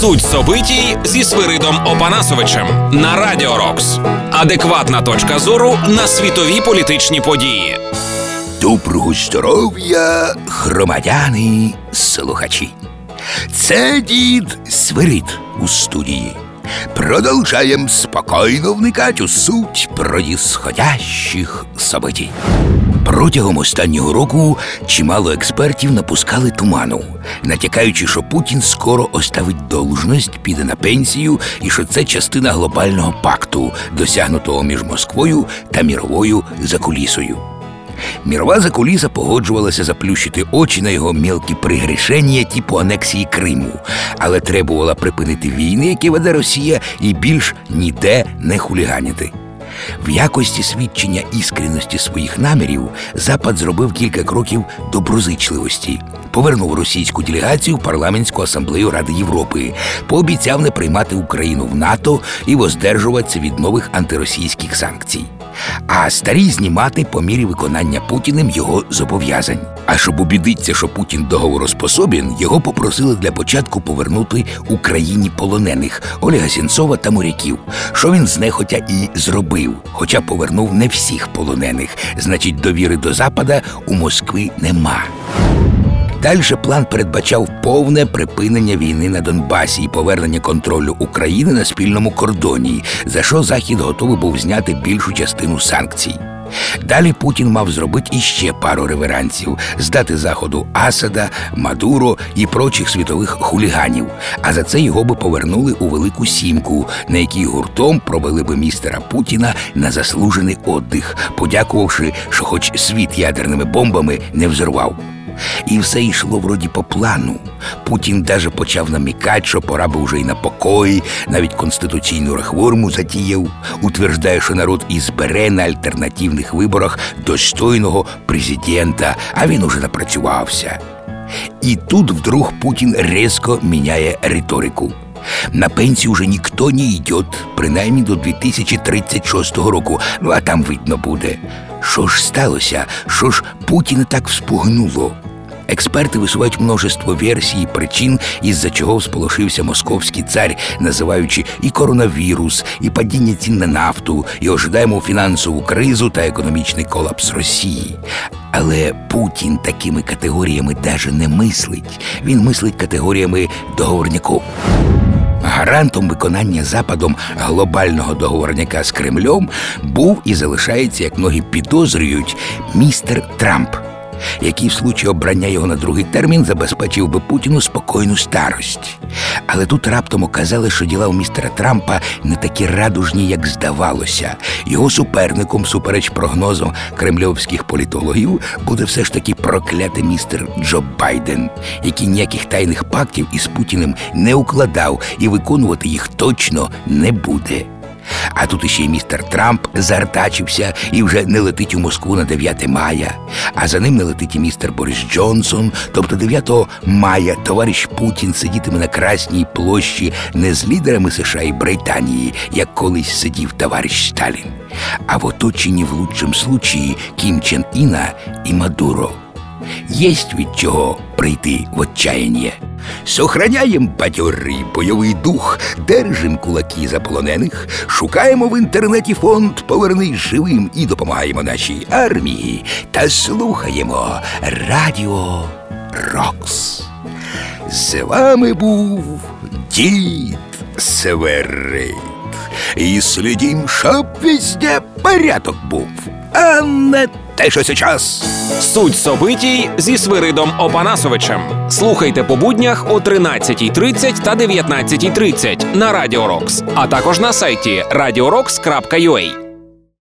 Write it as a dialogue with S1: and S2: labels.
S1: Суть собитій зі Свиридом Опанасовичем на Радіо Рокс. Адекватна точка зору на світові політичні події.
S2: Доброго здоров'я, громадяни, слухачі. Це дід Свирид у студії. Продовжаємо спокійно вникати у суть проїсходящих событий. Протягом останнього року чимало експертів напускали туману, натякаючи, що Путін скоро оставить должність, піде на пенсію, і що це частина глобального пакту, досягнутого між Москвою та міровою закулісою. Мірова закуліса погоджувалася заплющити очі на його мілкі пригрішення типу анексії Криму, але требувала припинити війни, які веде Росія, і більш ніде не хуліганіти. В якості свідчення іскренності своїх намірів Запад зробив кілька кроків доброзичливості, повернув російську делегацію в парламентську асамблею Ради Європи, пообіцяв не приймати Україну в НАТО і воздержуватися від нових антиросійських санкцій. А старі знімати по мірі виконання Путіним його зобов'язань. А щоб убідитися, що Путін договороспособен, його попросили для початку повернути Україні полонених Ольга Сінцова та моряків, що він знехотя і зробив, хоча повернув не всіх полонених. Значить, довіри до Запада у Москви нема. Далі план передбачав повне припинення війни на Донбасі і повернення контролю України на спільному кордоні, за що Захід готовий був зняти більшу частину санкцій. Далі Путін мав зробити іще пару реверансів, здати заходу Асада, Мадуро і прочих світових хуліганів. А за це його би повернули у Велику Сімку, на якій гуртом провели би містера Путіна на заслужений отдих, подякувавши, що хоч світ ядерними бомбами не взорвав. І все йшло вроді по плану. Путін даже почав намікати, що пора би вже й на покої, навіть конституційну реформу затіяв, утверждає, що народ і збере на альтернативних виборах достойного президента, а він уже напрацювався. І тут вдруг Путін різко міняє риторику. На пенсію вже ніхто не йде, принаймні до 2036 року. Ну а там видно буде. Що ж сталося? Що ж Путіна так вспугнуло? Експерти висувають множество версій і причин, із-за чого всполошився московський цар, називаючи і коронавірус, і падіння цін на нафту, і ожидаємо фінансову кризу та економічний колапс Росії. Але Путін такими категоріями даже не мислить. Він мислить категоріями договорняків. Гарантом виконання Западом глобального договорняка з Кремлем був і залишається, як многі підозрюють, містер Трамп, який в случаї обрання його на другий термін забезпечив би Путіну спокійну старость. Але тут раптом оказали, що діла у містера Трампа не такі радужні, як здавалося. Його суперником, супереч прогнозам кремльовських політологів, буде все ж таки проклятий містер Джо Байден, який ніяких тайних пактів із Путіним не укладав і виконувати їх точно не буде. А тут іще й містер Трамп зартачився і вже не летить у Москву на 9 мая, а за ним не летить і містер Борис Джонсон. Тобто 9 мая товариш Путін сидітиме на Красній площі не з лідерами США і Британії, як колись сидів товариш Сталін, а в оточенні в лучшому случаї Кім Чен Іна і Мадуро. Єсть від чого прийти в отчаяння. Сохраняєм бадьорий бойовий дух, держим кулаки заполонених, шукаємо в інтернеті фонд Повернись живим і допомагаємо нашій армії та слухаємо Радіо Рокс. З вами був дід Северит. І слідім, щоб везде порядок був, а не те, що сейчас.
S1: Суть собитій зі Свиридом Опанасовичем. Слухайте по буднях о 13.30 та 19.30 на Радіо Рокс, а також на сайті radiorocks.ua.